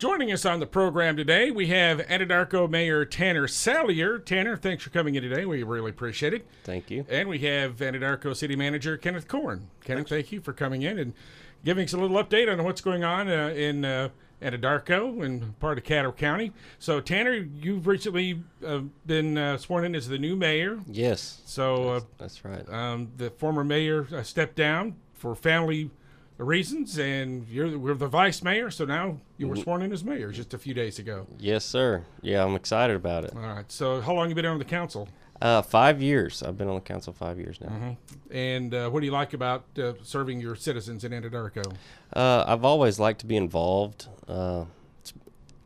Joining us on the program today, we have Anadarko Mayor Tanner Salyer. Tanner, thanks for coming in today. We really appreciate it. Thank you. And we have Anadarko City Manager Kenneth Corn. Kenneth, thank you for coming in and giving us a little update on what's going on uh, in uh, Anadarko and part of Caddo County. So, Tanner, you've recently uh, been uh, sworn in as the new mayor. Yes, So, uh, that's right. um, the former mayor uh, stepped down for family reasons, and you're we're the vice mayor. So now you were sworn in as mayor just a few days ago. Yes, sir. Yeah, I'm excited about it. All right. So how long you been on the council? Uh, five years. I've been on the council five years now. And uh, what do you like about uh, serving your citizens in Anadarko? Uh, I've always liked to be involved. Uh,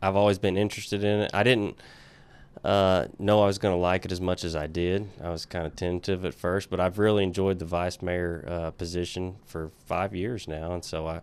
I've always been interested in it. I didn't uh, know I was going to like it as much as I did. I was kind of tentative at first, but I've really enjoyed the vice mayor uh, position for five years now, and so I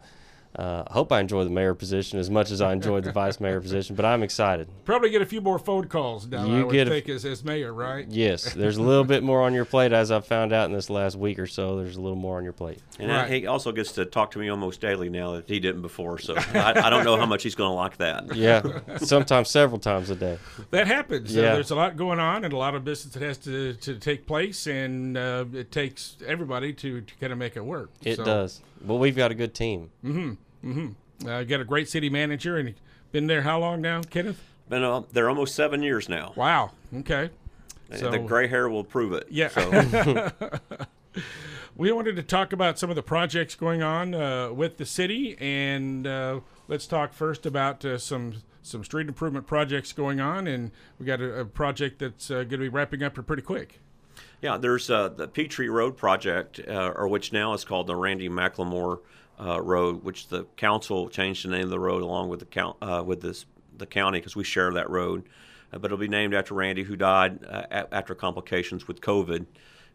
uh, hope I enjoy the mayor position as much as I enjoyed the vice mayor position. But I'm excited. Probably get a few more phone calls now. You I would get a- think as, as mayor, right? Yes, there's a little bit more on your plate, as I've found out in this last week or so. There's a little more on your plate. And Right. he also gets to talk to me almost daily now that he didn't before. So I, I don't know how much he's going to like that. Yeah, sometimes several times a day. That happens. Uh, Yeah. there's a lot going on and a lot of business that has to, to take place, and uh, it takes everybody to, to kind of make it work. It So, does. But we've got a good team. Mm-hmm. Mm-hmm. Uh, you got a great city manager, and been there how long now, Kenneth? Been uh, they're almost seven years now. Wow. Okay. So- the gray hair will prove it. Yeah. So We wanted to talk about some of the projects going on uh, with the city, and uh, let's talk first about uh, some some street improvement projects going on. And we got a, a project that's uh, going to be wrapping up here pretty quick. Yeah, there's uh, the Petrie Road project, uh, or which now is called the Randy McLemore uh, Road, which the council changed the name of the road along with the count uh, with this the county because we share that road. Uh, but it'll be named after Randy, who died uh, after complications with COVID,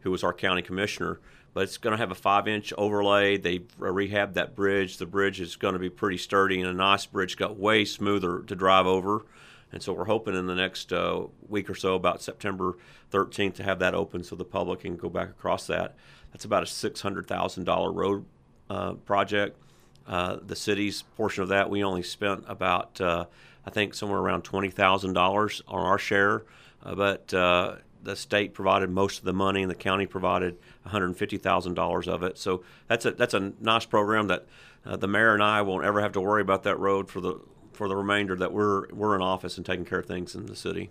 who was our county commissioner. But it's going to have a five-inch overlay. They rehabbed that bridge. The bridge is going to be pretty sturdy and a nice bridge. Got way smoother to drive over. And so we're hoping in the next uh, week or so, about September 13th, to have that open so the public can go back across that. That's about a $600,000 road uh, project. Uh, the city's portion of that, we only spent about, uh, I think, somewhere around $20,000 on our share. Uh, but uh, the state provided most of the money, and the county provided $150,000 of it. So that's a that's a nice program that the mayor and I won't ever have to worry about that road for the for the remainder that we're we're in office and taking care of things in the city.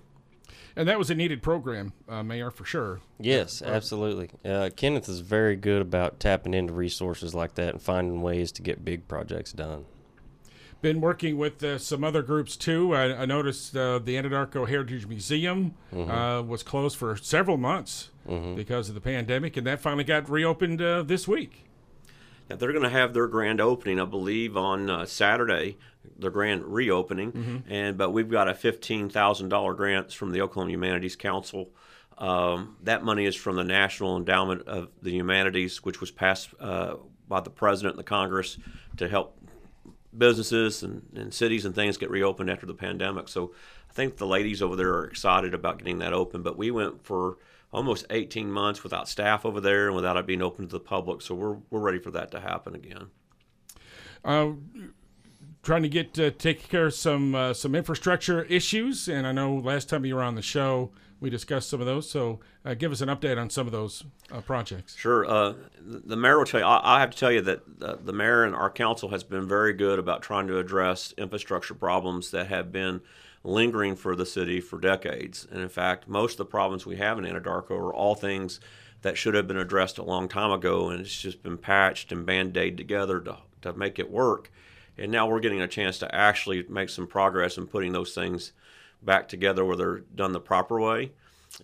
And that was a needed program, uh, Mayor, for sure. Yes, absolutely. Uh, Kenneth is very good about tapping into resources like that and finding ways to get big projects done. Been working with uh, some other groups too. I, I noticed uh, the Anadarko Heritage Museum uh, was closed for several months because of the pandemic, and that finally got reopened uh, this week. Now, they're going to have their grand opening, I believe, on uh, Saturday. Their grand reopening, and but we've got a fifteen thousand dollar grant from the Oklahoma Humanities Council. Um, that money is from the National Endowment of the Humanities, which was passed uh, by the president and the Congress to help businesses and, and cities and things get reopened after the pandemic. So I think the ladies over there are excited about getting that open. But we went for almost 18 months without staff over there and without it being open to the public. So we're, we're ready for that to happen again. Uh, trying to get uh, take care of some uh, some infrastructure issues, and I know last time you were on the show we discussed some of those. So uh, give us an update on some of those uh, projects. Sure. Uh, the the mayor will tell you. I, I have to tell you that the, the mayor and our council has been very good about trying to address infrastructure problems that have been lingering for the city for decades. And in fact, most of the problems we have in Anadarko are all things that should have been addressed a long time ago, and it's just been patched and band-aid together to, to make it work. And now we're getting a chance to actually make some progress in putting those things back together where they're done the proper way.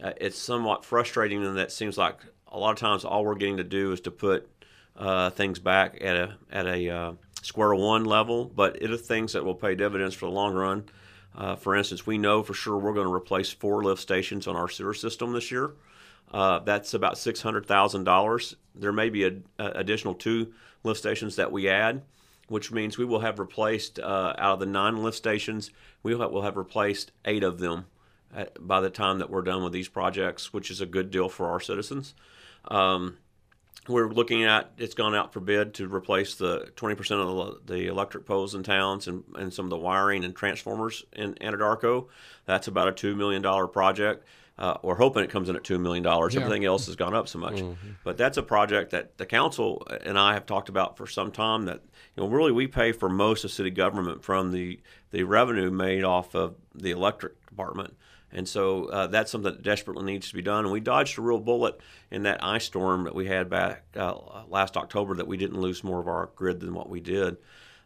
Uh, it's somewhat frustrating in that it seems like a lot of times all we're getting to do is to put uh, things back at a at a uh, square one level, but it is things that will pay dividends for the long run. Uh, for instance, we know for sure we're going to replace four lift stations on our sewer system this year. Uh, that's about six hundred thousand dollars. There may be a, a additional two lift stations that we add, which means we will have replaced uh, out of the nine lift stations, we will have, replaced eight of them by the time that we're done with these projects, which is a good deal for our citizens. Um, we're looking at it's gone out for bid to replace the 20% of the, the electric poles in towns and, and some of the wiring and transformers in Anadarko. That's about a $2 million project. Uh, we're hoping it comes in at $2 million. Yeah. Everything else has gone up so much. But that's a project that the council and I have talked about for some time that, you know, really we pay for most of city government from the, the revenue made off of the electric department. And so uh, that's something that desperately needs to be done. And we dodged a real bullet in that ice storm that we had back uh, last October that we didn't lose more of our grid than what we did.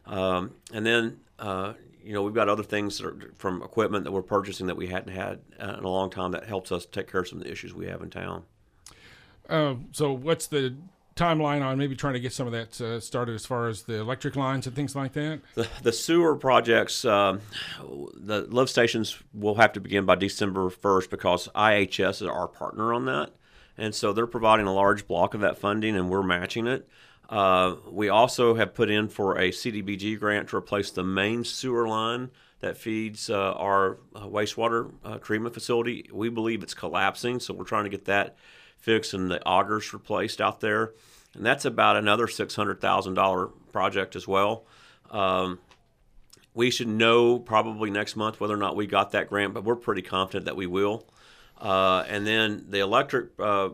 Um, and then, uh, you know, we've got other things that are from equipment that we're purchasing that we hadn't had in a long time that helps us take care of some of the issues we have in town. Uh, so what's the timeline on maybe trying to get some of that uh, started as far as the electric lines and things like that? The, the sewer projects, um, the lift stations will have to begin by December 1st because IHS is our partner on that. And so they're providing a large block of that funding and we're matching it. Uh, we also have put in for a CDBG grant to replace the main sewer line that feeds uh, our wastewater uh, treatment facility. We believe it's collapsing, so we're trying to get that fixed and the augers replaced out there. And that's about another $600,000 project as well. Um, we should know probably next month whether or not we got that grant, but we're pretty confident that we will. Uh, and then the electric, uh,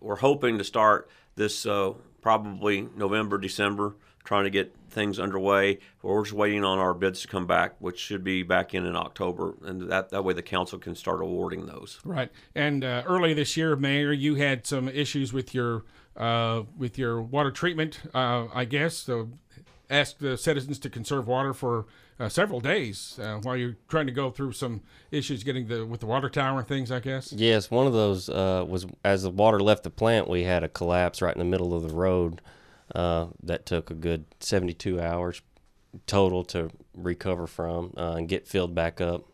we're hoping to start this uh, probably November, December, trying to get things underway. We're just waiting on our bids to come back, which should be back in in October, and that, that way the council can start awarding those. Right. And uh, early this year, Mayor, you had some issues with your uh, with your water treatment. Uh, I guess so. Asked the citizens to conserve water for uh, several days uh, while you're trying to go through some issues getting the with the water tower and things. I guess. Yes, one of those uh, was as the water left the plant, we had a collapse right in the middle of the road. Uh, that took a good 72 hours total to recover from uh, and get filled back up.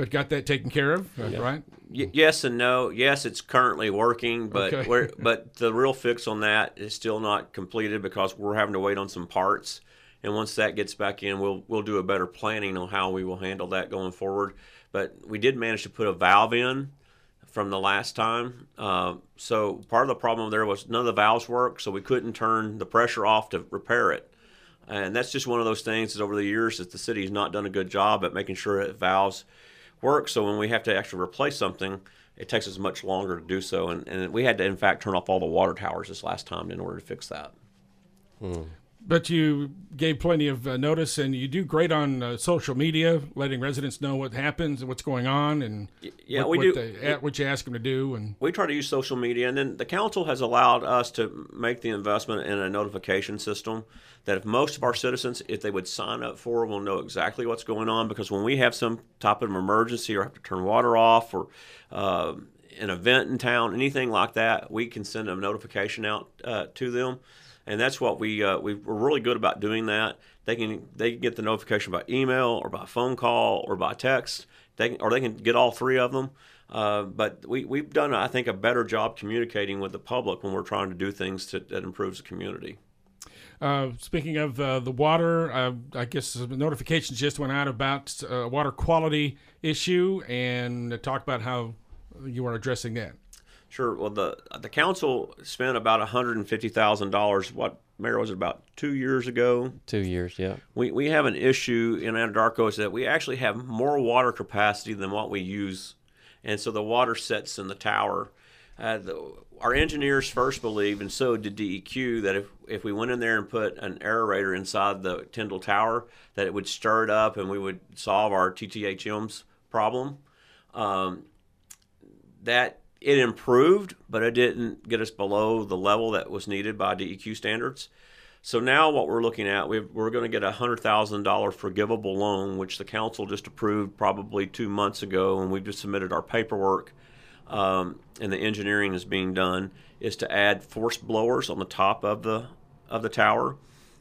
But got that taken care of, uh, right? Y- yes and no. Yes, it's currently working, but Okay. we're, but the real fix on that is still not completed because we're having to wait on some parts. And once that gets back in, we'll we'll do a better planning on how we will handle that going forward. But we did manage to put a valve in from the last time. Uh, so part of the problem there was none of the valves worked, so we couldn't turn the pressure off to repair it. And that's just one of those things that over the years that the city has not done a good job at making sure that valves work. So when we have to actually replace something, it takes us much longer to do so. And, and we had to, in fact, turn off all the water towers this last time in order to fix that. Hmm. But you gave plenty of uh, notice, and you do great on uh, social media, letting residents know what happens and what's going on, and yeah, what, we what do. They, what you ask them to do, and we try to use social media, and then the council has allowed us to make the investment in a notification system that if most of our citizens, if they would sign up for, will know exactly what's going on. Because when we have some type of emergency or have to turn water off or uh, an event in town, anything like that, we can send a notification out uh, to them, and that's what we uh, we we're really good about doing that. They can they can get the notification by email or by phone call or by text. They can, or they can get all three of them. Uh, but we, we've done, I think, a better job communicating with the public when we're trying to do things to, that improves the community. Uh, speaking of uh, the water, uh, I guess notifications just went out about uh, water quality issue and talk about how you are addressing that. Sure. Well, the the council spent about one hundred and fifty thousand dollars. What Mayor was it about two years ago? Two years, yeah. We we have an issue in Anadarko is that we actually have more water capacity than what we use, and so the water sets in the tower. Uh, the, our engineers first believed, and so did DEQ, that if, if we went in there and put an aerator inside the Tyndall Tower, that it would stir it up and we would solve our TTHM's problem. Um, that it improved, but it didn't get us below the level that was needed by DEQ standards. So now what we're looking at, we are going to get a hundred thousand dollar forgivable loan, which the council just approved probably two months ago, and we've just submitted our paperwork. Um, and the engineering is being done is to add force blowers on the top of the of the tower,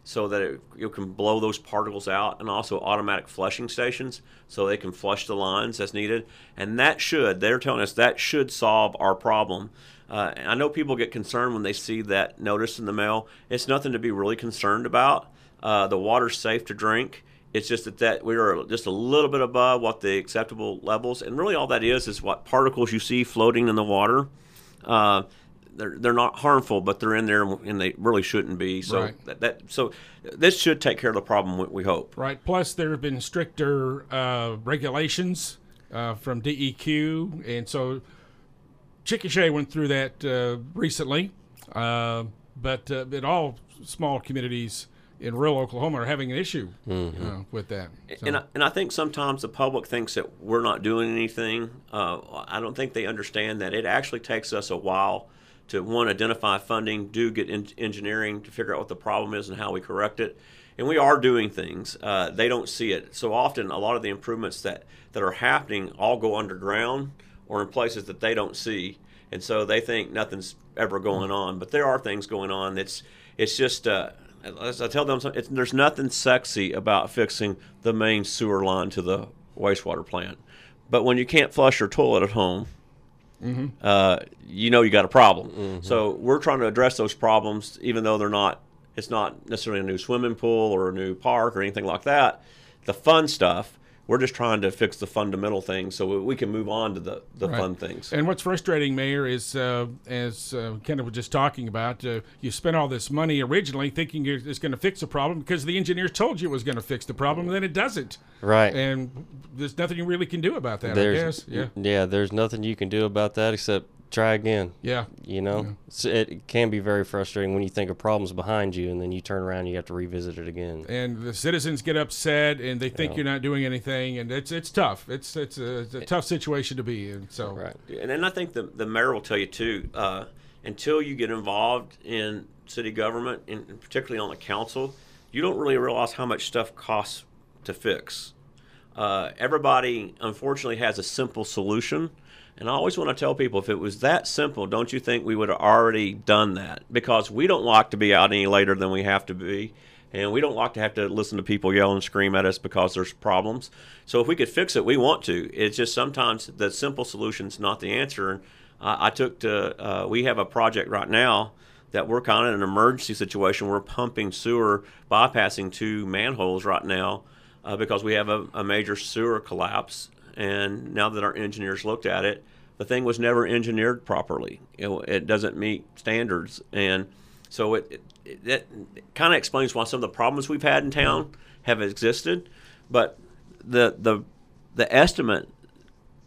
so that it, you can blow those particles out, and also automatic flushing stations, so they can flush the lines as needed. And that should, they're telling us that should solve our problem. Uh, I know people get concerned when they see that notice in the mail. It's nothing to be really concerned about. Uh, the water's safe to drink. It's just that, that we are just a little bit above what the acceptable levels, and really all that is is what particles you see floating in the water. Uh, they're they're not harmful, but they're in there and they really shouldn't be. So Right. that, that so this should take care of the problem. We, we hope. Right. Plus, there have been stricter uh, regulations uh, from DEQ, and so Chickasha went through that uh, recently. Uh, but uh, but all small communities in rural Oklahoma are having an issue uh, with that. So- And I, and I think sometimes the public thinks that we're not doing anything. Uh, I don't think they understand that it actually takes us a while to one identify funding, do get in, engineering to figure out what the problem is and how we correct it. And we are doing things. Uh, they don't see it. So often, a lot of the improvements that, that are happening all go underground or in places that they don't see. And so they think nothing's ever going on. But there are things going on. It's, it's just, uh, as I tell them, there's nothing sexy about fixing the main sewer line to the wastewater plant. But when you can't flush your toilet at home, uh, you know you got a problem. So we're trying to address those problems, even though they're not. It's not necessarily a new swimming pool or a new park or anything like that. The fun stuff. We're just trying to fix the fundamental things so we- we can move on to the, the Right. fun things. And what's frustrating, Mayor, is uh, as uh, Kenneth was just talking about, uh, you spent all this money originally thinking it's going to fix the problem because the engineers told you it was going to fix the problem, and then it doesn't. Right. And there's nothing you really can do about that, I there's guess. Yeah. there's nothing you can do about that except try again. Yeah. You know, So it can be very frustrating when you think a problem's behind you and then you turn around and you have to revisit it again. and the citizens get upset and they think Yeah. you're not doing anything and it's it's tough it's it's a, it's a tough situation to be in so Right. And then I think the, the mayor will tell you too, uh, until you get involved in city government, and particularly on the council, you don't really realize how much stuff costs to fix. Uh, everybody, unfortunately, has a simple solution. And I always want to tell people if it was that simple, don't you think we would have already done that? Because we don't like to be out any later than we have to be. And we don't like to have to listen to people yell and scream at us because there's problems. So if we could fix it, we want to. It's just sometimes the simple solution's not the answer. And I, I took to, uh, we have a project right now that we're kind of in an emergency situation. We're pumping sewer, bypassing two manholes right now uh, because we have a, a major sewer collapse. And now that our engineers looked at it, the thing was never engineered properly. It, it doesn't meet standards, and so it, it that kind of explains why some of the problems we've had in town have existed. But the the the estimate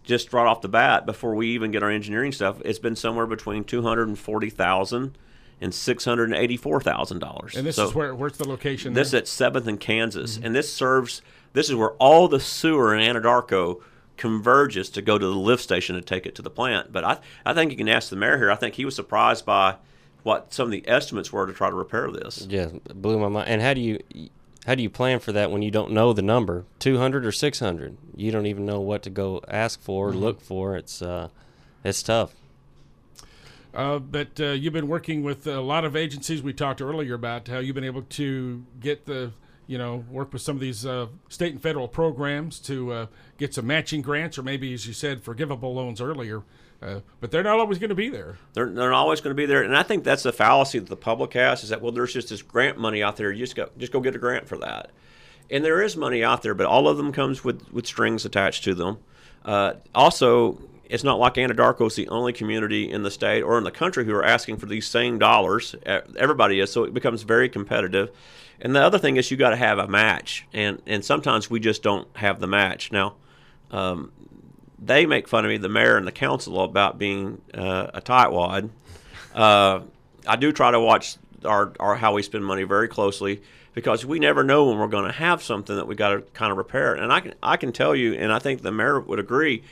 just right off the bat before we even get our engineering stuff, it's been somewhere between two hundred and forty thousand and six hundred and eighty-four thousand dollars. and this is where where's the location This there? at Seventh and Kansas, mm-hmm. and this serves. This is where all the sewer in Anadarko converges to go to the lift station and take it to the plant. But I, I think you can ask the mayor here. I think he was surprised by what some of the estimates were to try to repair this. Yeah, blew my mind. And how do you how do you plan for that when you don't know the number, 200 or 600? You don't even know what to go ask for, or look for. It's uh it's tough. Uh, but uh, you've been working with a lot of agencies. We talked earlier about how you've been able to get the, you know, work with some of these uh, state and federal programs to uh, get some matching grants, or maybe, as you said, forgivable loans earlier. Uh, but they're not always going to be there. They're, they're not always going to be there, and I think that's the fallacy that the public has: is that well, there's just this grant money out there. You just go just go get a grant for that, and there is money out there, but all of them comes with with strings attached to them. Uh, also, it's not like Anadarko is the only community in the state or in the country who are asking for these same dollars. Everybody is, so it becomes very competitive. And the other thing is, you got to have a match, and and sometimes we just don't have the match now. Um, they make fun of me, the mayor and the council, about being uh, a tightwad. Uh, I do try to watch our, our how we spend money very closely because we never know when we're going to have something that we got to kind of repair. And I can I can tell you, and I think the mayor would agree,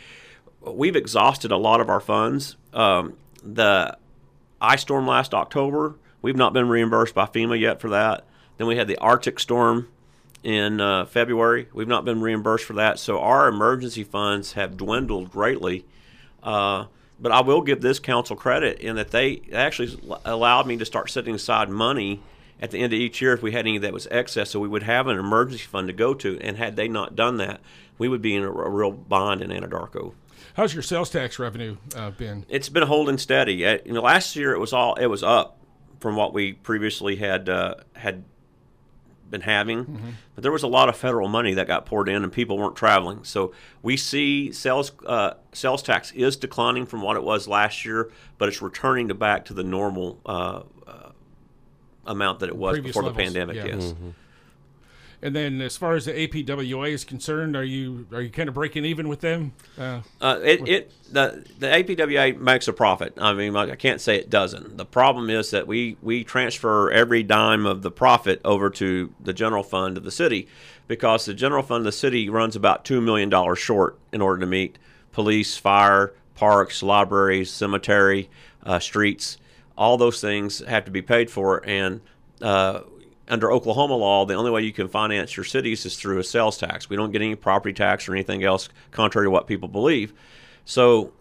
we've exhausted a lot of our funds. Um, the ice storm last October, we've not been reimbursed by FEMA yet for that. Then we had the Arctic storm in uh, February. We've not been reimbursed for that. So our emergency funds have dwindled greatly. Uh, but I will give this council credit in that they actually allowed me to start setting aside money at the end of each year if we had any that was excess, so we would have an emergency fund to go to. And had they not done that, we would be in a, a real bind in Anadarko. How's your sales tax revenue uh, been? It's been holding steady. Uh, You know, last year it was all it was up from what we previously had uh, had been having. But there was a lot of federal money that got poured in, and people weren't traveling. So we see sales uh, sales tax is declining from what it was last year, but it's returning to back to the normal uh, uh, amount that it was Previous before levels, the pandemic. yeah. Yes. And then, as far as the APWA is concerned, are you are you kind of breaking even with them? Uh, Uh, it, it the the APWA makes a profit. I mean, I can't say it doesn't. The problem is that we we transfer every dime of the profit over to the general fund of the city, because the general fund of the city runs about two million dollars short in order to meet police, fire, parks, libraries, cemetery, uh, streets. All those things have to be paid for, and uh, under Oklahoma law, the only way you can finance your cities is through a sales tax. We don't get any property tax or anything else, contrary to what people believe. So,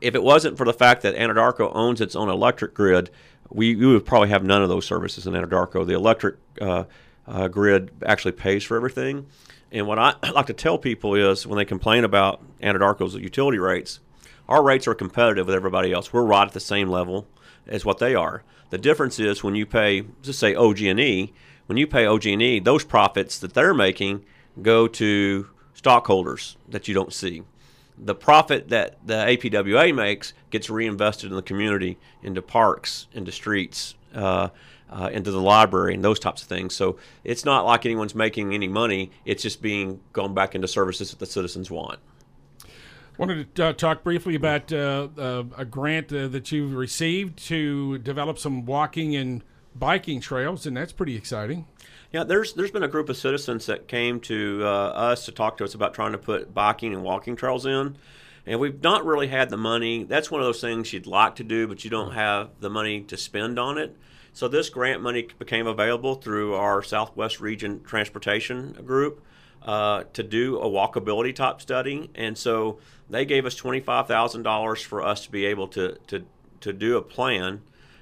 if it wasn't for the fact that Anadarko owns its own electric grid, we, we would probably have none of those services in Anadarko. The electric uh, uh, grid actually pays for everything. And what I like to tell people is when they complain about Anadarko's utility rates, our rates are competitive with everybody else. We're right at the same level as what they are. The difference is when you pay, just say OG&E, when you pay OG&E, those profits that they're making go to stockholders that you don't see. The profit that the APWA makes gets reinvested in the community, into parks, into streets, uh, uh, into the library, and those types of things. So it's not like anyone's making any money. It's just being gone back into services that the citizens want. wanted to uh, talk briefly about uh, uh, a grant uh, that you've received to develop some walking and biking trails, and that's pretty exciting. Yeah, there's there's been a group of citizens that came to uh, us to talk to us about trying to put biking and walking trails in, and we've not really had the money. That's one of those things you'd like to do, but you don't have the money to spend on it. So this grant money became available through our Southwest Region Transportation Group uh, to do a walkability type study, and so they gave us twenty five thousand dollars for us to be able to to to do a plan.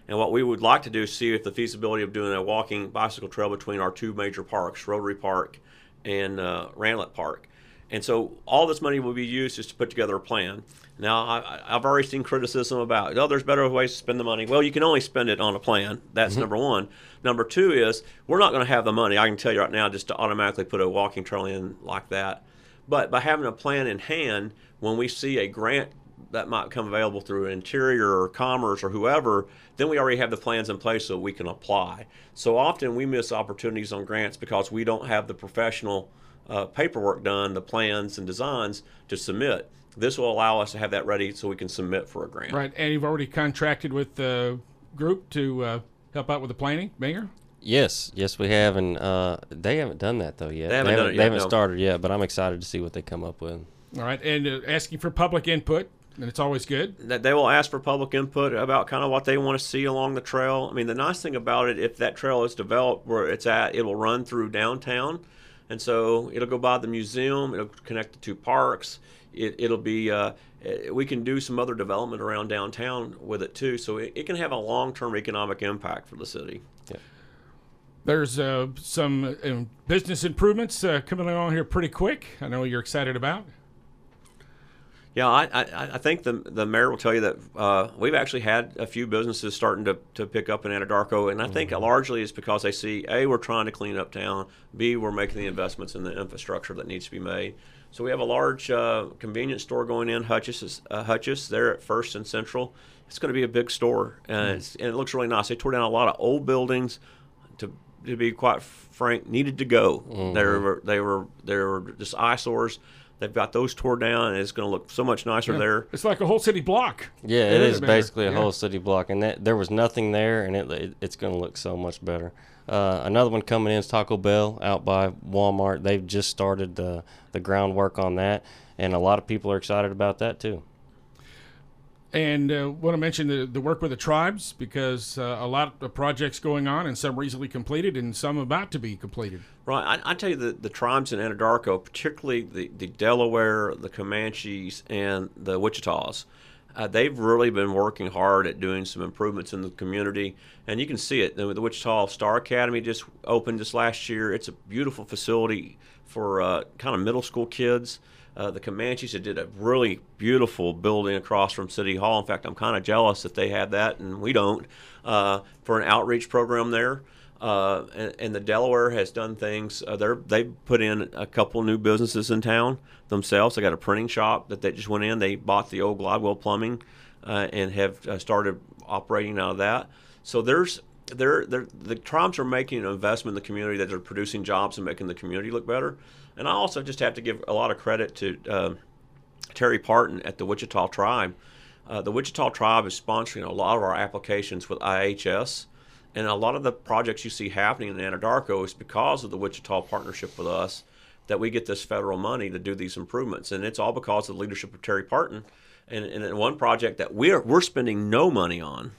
And what we would like to do is see if the feasibility of doing a walking bicycle trail between our two major parks, Rotary Park and uh, Randlett Park. And so all this money will be used just to put together a plan. Now, I, I've already seen criticism about, oh, there's better ways to spend the money. Well, you can only spend it on a plan. That's number one. Number two is we're not going to have the money, I can tell you right now, just to automatically put a walking trail in like that. But by having a plan in hand, when we see a grant that might come available through Interior or Commerce or whoever, then we already have the plans in place so we can apply. So often we miss opportunities on grants because we don't have the professional uh, paperwork done, the plans and designs to submit. This will allow us to have that ready so we can submit for a grant. Right, and you've already contracted with the group to uh, help out with the planning, Mayor. Yes, yes, we have, and uh, they haven't done that though yet. They haven't done it They yet, haven't no. started yet, but I'm excited to see what they come up with. All right, and uh, asking for public input, and it's always good. that they will ask for public input about kind of what they want to see along the trail. I mean, the nice thing about it, if that trail is developed where it's at, it will run through downtown, and so it'll go by the museum. It'll connect the two parks. It, it'll be. Uh, eh, we can do some other development around downtown with it too, so it, it can have a long-term economic impact for the city. There's uh, some uh, business improvements uh, coming along here pretty quick. I know you're excited about. Yeah, I, I, I think the the mayor will tell you that uh, we've actually had a few businesses starting to, to pick up in Anadarko, and I think largely it's because they see a we're trying to clean up town, b we're making the investments in the infrastructure that needs to be made. So we have a large uh, convenience store going in, Hutchis, is- uh, Hutchis, there at First and Central. It's going to be a big store, and, it's, and it looks really nice. They tore down a lot of old buildings to to be quite frank, needed to go. They were they were they were just eyesores. They've got those tore down, and it's going to look so much nicer there. It's like a whole city block. Yeah, it Isn't basically a Yeah. whole city block, and that there was nothing there, and it, it it's going to look so much better. Uh, another one coming in is Taco Bell out by Walmart. They've just started the the groundwork on that, and a lot of people are excited about that too. And uh, want to mention the, the work with the tribes because uh, a lot of projects going on, and some recently completed, and some about to be completed. Right. I, I tell you, the, the tribes in Anadarko, particularly the, the Delaware, the Comanches, and the Wichitas, uh, they've really been working hard at doing some improvements in the community. And you can see it. The, the Wichita Star Academy just opened this last year. It's a beautiful facility for uh, kind of middle school kids. Uh, the Comanches had did a really beautiful building across from City Hall. In fact, I'm kind of jealous that they have that and we don't uh, for an outreach program there. Uh, and, and the Delaware has done things. Uh, they put in a couple new businesses in town themselves. They got a printing shop that they just went in. They bought the old Gladwell Plumbing uh, and have uh, started operating out of that. So there's they're, they're, the tribes are making an investment in the community that they're producing jobs and making the community look better. And I also just have to give a lot of credit to uh, Terri Parton at the Wichita Tribe. Uh, the Wichita Tribe is sponsoring a lot of our applications with IHS. And a lot of the projects you see happening in Anadarko is because of the Wichita partnership with us that we get this federal money to do these improvements. And it's all because of the leadership of Terri Parton. And, and one project that we're, we're spending no money on,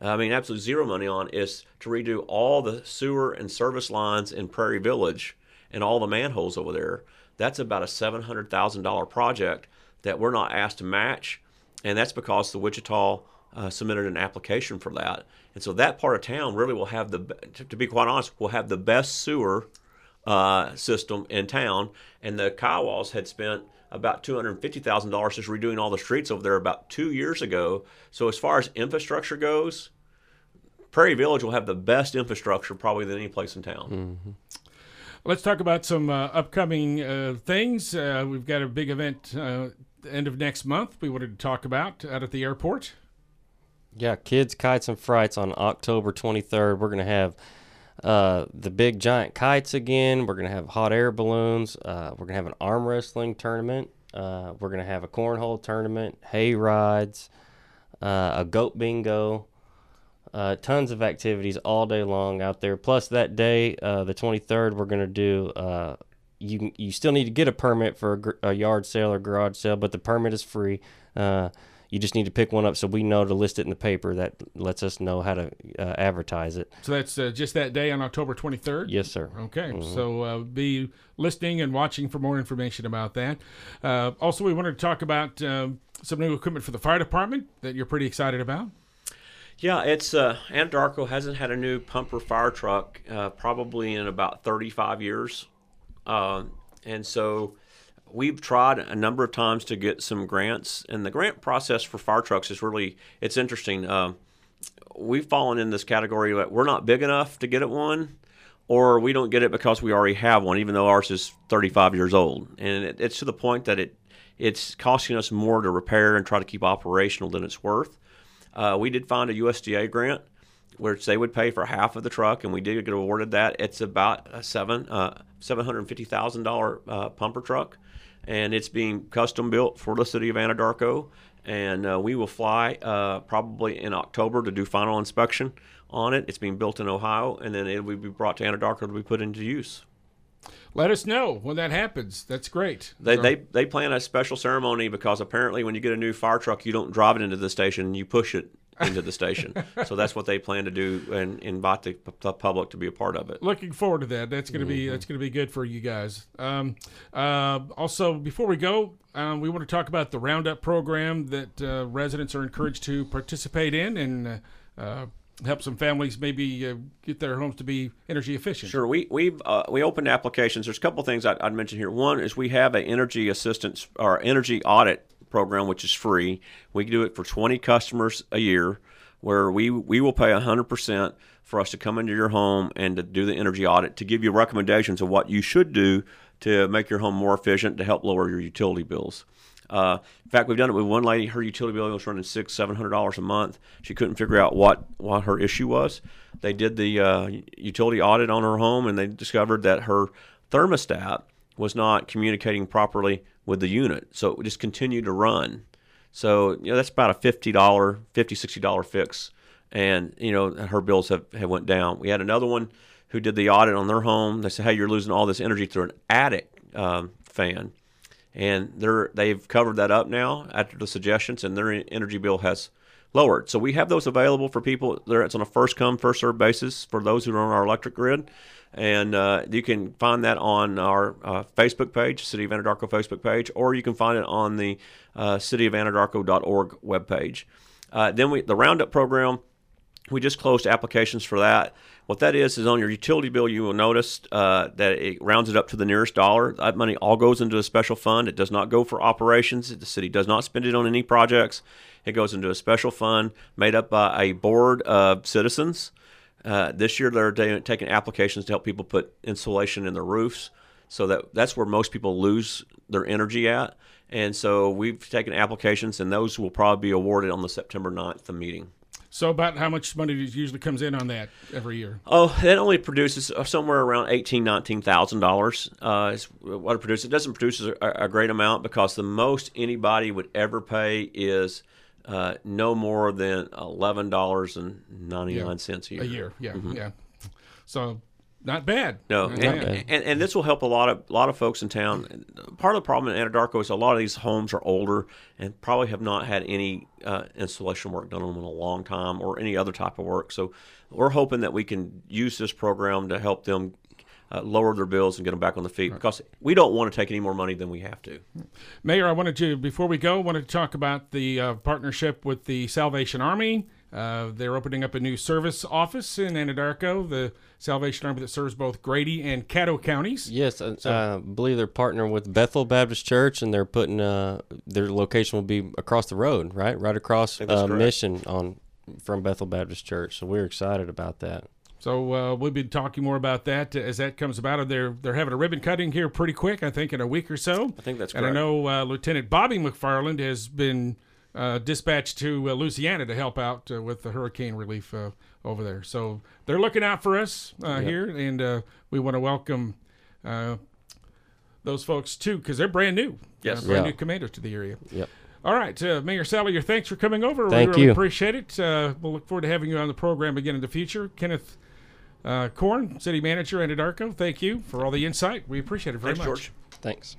I mean, absolutely zero money on, is to redo all the sewer and service lines in Prairie Village and all the manholes over there. That's about a $700,000 project that we're not asked to match. And that's because the Wichita uh, submitted an application for that. And so that part of town really will have the, to be quite honest, will have the best sewer uh, system in town. And the Kiowas had spent about $250,000 just redoing all the streets over there about two years ago. So as far as infrastructure goes, Prairie Village will have the best infrastructure probably than any place in town. Mm-hmm. Let's talk about some uh, upcoming uh, things. Uh, we've got a big event uh, the end of next month we wanted to talk about out at the airport. Yeah, Kids, Kites, and Frights on October 23rd. We're going to have uh, the big giant kites again. We're to have hot air balloons. Uh, we're to have an arm wrestling tournament. Uh, we're to have a cornhole tournament, hay rides, uh, a goat bingo. Uh, tons of activities all day long out there. Plus, that day, the 23rd, we're to do. you you still need to get a permit for a, a, yard sale or garage sale, but the permit is free. You just need to pick one up so we know to list it in the paper. That lets us know how to uh, advertise it. So that's uh, just that day on October 23rd? Yes, sir. Okay. Mm-hmm. So uh, be listening and watching for more information about that. Uh, also, we wanted to talk about uh, some new equipment for the fire department that you're pretty excited about. Yeah, it's uh, Anadarko hasn't had a new pumper fire truck probably in about 35 years. and so we've tried a number of times to get some grants, and the grant process for fire trucks is really it's interesting. Uh, we've fallen in this category that we're not big enough to get it one, or we don't get it because we already have one, even though ours is 35 years old, and it, it's to the point that it it's costing us more to repair and try to keep operational than it's worth. Uh, we did find a USDA grant which they would pay for half of the truck, and we did get awarded that. It's about a seven uh, seven hundred fifty thousand uh, dollar pumper truck, and it's being custom built for the city of Anadarko. And uh, we will fly uh, probably in October to do final inspection on it. It's being built in Ohio, and then it will be brought to Anadarko to be put into use. Let us know when that happens. That's great. They, so. they, they plan a special ceremony because apparently when you get a new fire truck, you don't drive it into the station, you push it into the station. so that's what they plan to do and invite the, the, public to be a part of it. Looking forward to that. That's going to be mm-hmm. that's going to be good for you guys. Um, uh, also, before we go, um, we want to talk about the Roundup program that uh, residents are encouraged to participate in and. Uh, help some families maybe uh, get their homes to be energy efficient. Sure, we we've uh, we opened applications. There's a couple things I'd, I'd, mention here. One is we have an energy assistance or energy audit program, which is free. We do it for 20 customers a year, where we we will pay 100% for us to come into your home and to do the energy audit to give you recommendations of what you should do to make your home more efficient to help lower your utility bills. Uh, in fact, we've done it with one lady. Her utility bill was running six, seven hundred dollars a month. She couldn't figure out what what her issue was. They did the uh, utility audit on her home, and they discovered that her thermostat was not communicating properly with the unit. So it just continued to run. So, you know, that's about a $50, $50, $60 fix. And, you know, her bills have, have went down. We had another one who did the audit on their home. They said, hey, you're losing all this energy through an attic um, fan. And they're, they've covered that up now after the suggestions, and their energy bill has lowered. So we have those available for people. There, it's on a first come, first served basis for those who are on our electric grid. And uh, you can find that on our uh, Facebook page, City of Anadarko Facebook page, or you can find it on the uh, cityofanadarko.org webpage. Uh, then we, the Roundup program, we just closed applications for that. What that is is on your utility bill, you will notice uh, that it rounds it up to the nearest dollar. That money all goes into a special fund. It does not go for operations. The city does not spend it on any projects. It goes into a special fund made up by a board of citizens Uh, this year, they're taking applications to help people put insulation in their roofs. So that that's where most people lose their energy at. And so we've taken applications, and those will probably be awarded on the September 9th the meeting. So about how much money usually comes in on that every year? Oh, it only produces uh, somewhere around eighteen, nineteen thousand dollars. Uh, is what it produces. It doesn't produce a, a great amount because the most anybody would ever pay is uh, no more than eleven dollars and ninety nine cents a year. A year, yeah, yeah. So not bad. No, Not and, bad. and, and this will help a lot of a lot of folks in town. Part of the problem in Anadarko is a lot of these homes are older and probably have not had any uh, installation work done on them in a long time or any other type of work. So we're hoping that we can use this program to help them uh, lower their bills and get them back on the feet because we don't want to take any more money than we have to. Mayor, I wanted to before we go, wanted to talk about the uh, partnership with the Salvation Army. Uh, they're opening up a new service office in Anadarko, the Salvation Army that serves both Grady and Caddo counties. Yes, uh, I believe they're partnering with Bethel Baptist Church, and they're putting uh, their location will be across the road, right, right across think uh. Mission on from Bethel Baptist Church. So we're excited about that. So uh, we'll be talking more about that as that comes about. They're they're having a ribbon cutting here pretty quick, I think, in a week or so. I think that's And I know uh, Lieutenant Bobby McFarland has been uh, dispatched to uh, Louisiana to help out uh, with the hurricane relief uh, over there. So they're looking out for us uh, here, and uh, we want to welcome uh, those folks too because they're brand new. Yes. brand Yeah. new commanders to the area. Yep. All right, uh, Mayor Salyer, thanks for coming over. Thank we really you. appreciate it. Uh, we'll look forward to having you on the program again in the future. Kenneth uh, Corn, City Manager, and Anadarko, thank you for all the insight. We appreciate it very Thanks, much. George. Thanks.